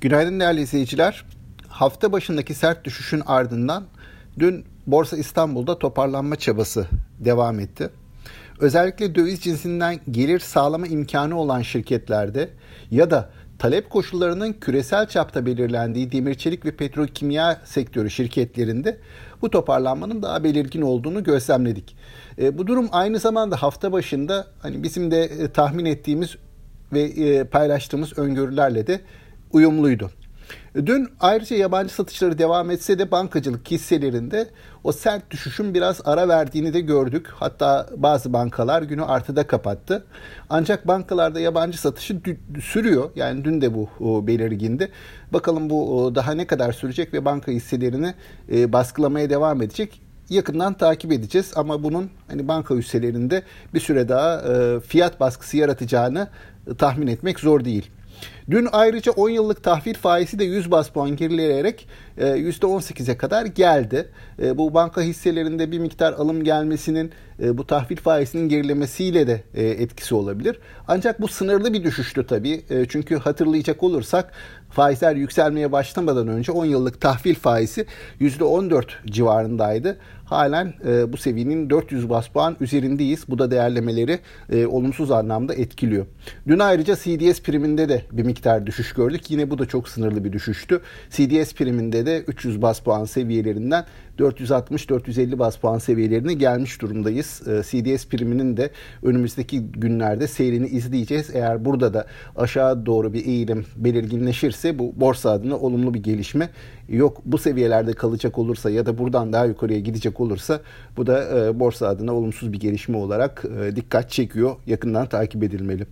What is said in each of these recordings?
Günaydın değerli izleyiciler. Hafta başındaki sert düşüşün ardından dün Borsa İstanbul'da toparlanma çabası devam etti. Özellikle döviz cinsinden gelir sağlama imkanı olan şirketlerde ya da talep koşullarının küresel çapta belirlendiği demir çelik ve petrokimya sektörü şirketlerinde bu toparlanmanın daha belirgin olduğunu gözlemledik. E, bu durum aynı zamanda hafta başında hani bizim de e, tahmin ettiğimiz ve e, paylaştığımız öngörülerle de uyumluydu. Dün ayrıca yabancı satışları devam etse de bankacılık hisselerinde o sert düşüşün biraz ara verdiğini de gördük. Hatta bazı bankalar günü artıda kapattı. Ancak bankalarda yabancı satışı sürüyor. Yani dün de bu belirgindi. Bakalım bu daha ne kadar sürecek ve banka hisselerini e, baskılamaya devam edecek yakından takip edeceğiz ama bunun hani banka hisselerinde bir süre daha e, fiyat baskısı yaratacağını tahmin etmek zor değil. Dün ayrıca 10 yıllık tahvil faizi de 100 bas puan gerileyerek %18'e kadar geldi. E, bu banka hisselerinde bir miktar alım gelmesinin e, bu tahvil faizinin gerilemesiyle de e, etkisi olabilir. Ancak bu sınırlı bir düşüştü tabii. Çünkü hatırlayacak olursak faizler yükselmeye başlamadan önce 10 yıllık tahvil faizi %14 civarındaydı. Halen bu seviyenin 400 bas puan üzerindeyiz. Bu da değerlemeleri olumsuz anlamda etkiliyor. Dün ayrıca CDS priminde de bir miktar düşüş gördük. Yine bu da çok sınırlı bir düşüştü. CDS priminde de 300 bas puan seviyelerinden 460-450 bas puan seviyelerine gelmiş durumdayız. Ee, CDS priminin de önümüzdeki günlerde seyrini izleyeceğiz. Eğer burada da aşağı doğru bir eğilim belirginleşirse bu borsa adına olumlu bir gelişme. Yok bu seviyelerde kalacak olursa ya da buradan daha yukarıya gidecek olursa bu da e, borsa adına olumsuz bir gelişme olarak e, dikkat çekiyor. Yakından takip edilmeli.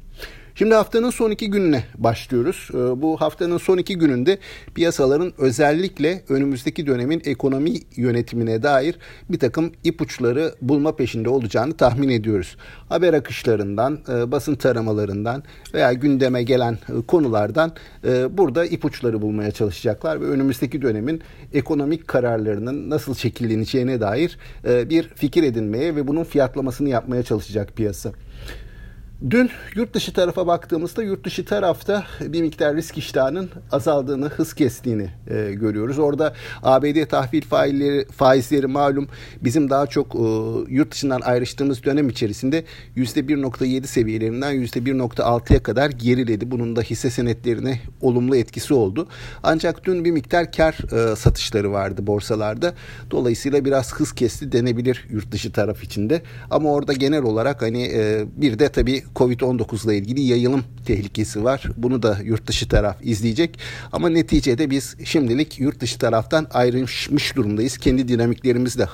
Şimdi haftanın son iki gününe başlıyoruz. Ee, bu haftanın son iki gününde piyasaların özellikle önümüzdeki dönemin ekonomi yönetimine dair bir takım ipuçları bulma peşinde olacağını tahmin ediyoruz. Haber akışlarından, e, basın taramalarından veya gündeme gelen e, konulardan e, burada ipuçları bulmaya çalışacaklar ve önümüzdeki dönemin ekonomik kararlarının nasıl şekilleneceğine dair bir fikir edinmeye ve bunun fiyatlamasını yapmaya çalışacak piyasa. Dün yurt dışı tarafa baktığımızda yurt dışı tarafta bir miktar risk iştahının azaldığını, hız kestiğini e, görüyoruz. Orada ABD tahvil faizleri, faizleri malum bizim daha çok e, yurt dışından ayrıştığımız dönem içerisinde %1.7 seviyelerinden %1.6'ya kadar geriledi. Bunun da hisse senetlerine olumlu etkisi oldu. Ancak dün bir miktar kar e, satışları vardı borsalarda. Dolayısıyla biraz hız kesti denebilir yurt dışı taraf içinde. Ama orada genel olarak hani e, bir de tabii Covid-19 ile ilgili yayılım tehlikesi var. Bunu da yurt dışı taraf izleyecek. Ama neticede biz şimdilik yurt dışı taraftan ayrılmış durumdayız. Kendi dinamiklerimizle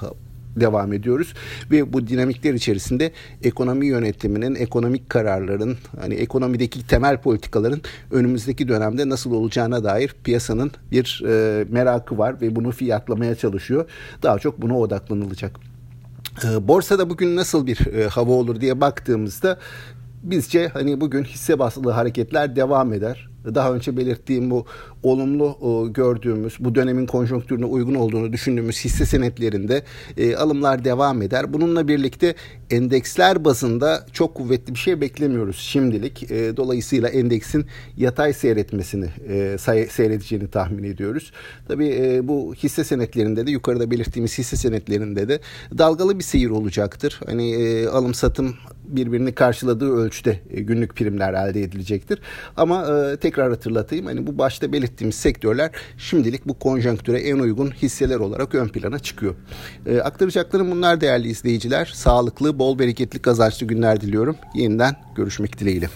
devam ediyoruz ve bu dinamikler içerisinde ekonomi yönetiminin, ekonomik kararların, hani ekonomideki temel politikaların önümüzdeki dönemde nasıl olacağına dair piyasanın bir e, merakı var ve bunu fiyatlamaya çalışıyor. Daha çok buna odaklanılacak. E, borsada bugün nasıl bir e, hava olur diye baktığımızda bizce hani bugün hisse basılı hareketler devam eder daha önce belirttiğim bu olumlu e, gördüğümüz bu dönemin konjonktürüne uygun olduğunu düşündüğümüz hisse senetlerinde e, alımlar devam eder. Bununla birlikte endeksler bazında çok kuvvetli bir şey beklemiyoruz şimdilik. E, dolayısıyla endeksin yatay seyretmesini seyredeceğini tahmin ediyoruz. Tabii bu hisse senetlerinde de yukarıda belirttiğimiz hisse senetlerinde de dalgalı bir seyir olacaktır. Hani alım satım birbirini karşıladığı ölçüde e, günlük primler elde edilecektir. Ama e, tekrar hatırlatayım hani bu başta belirttiğimiz sektörler şimdilik bu konjonktüre en uygun hisseler olarak ön plana çıkıyor. E, aktaracaklarım bunlar değerli izleyiciler. Sağlıklı, bol bereketli, kazançlı günler diliyorum. Yeniden görüşmek dileğiyle.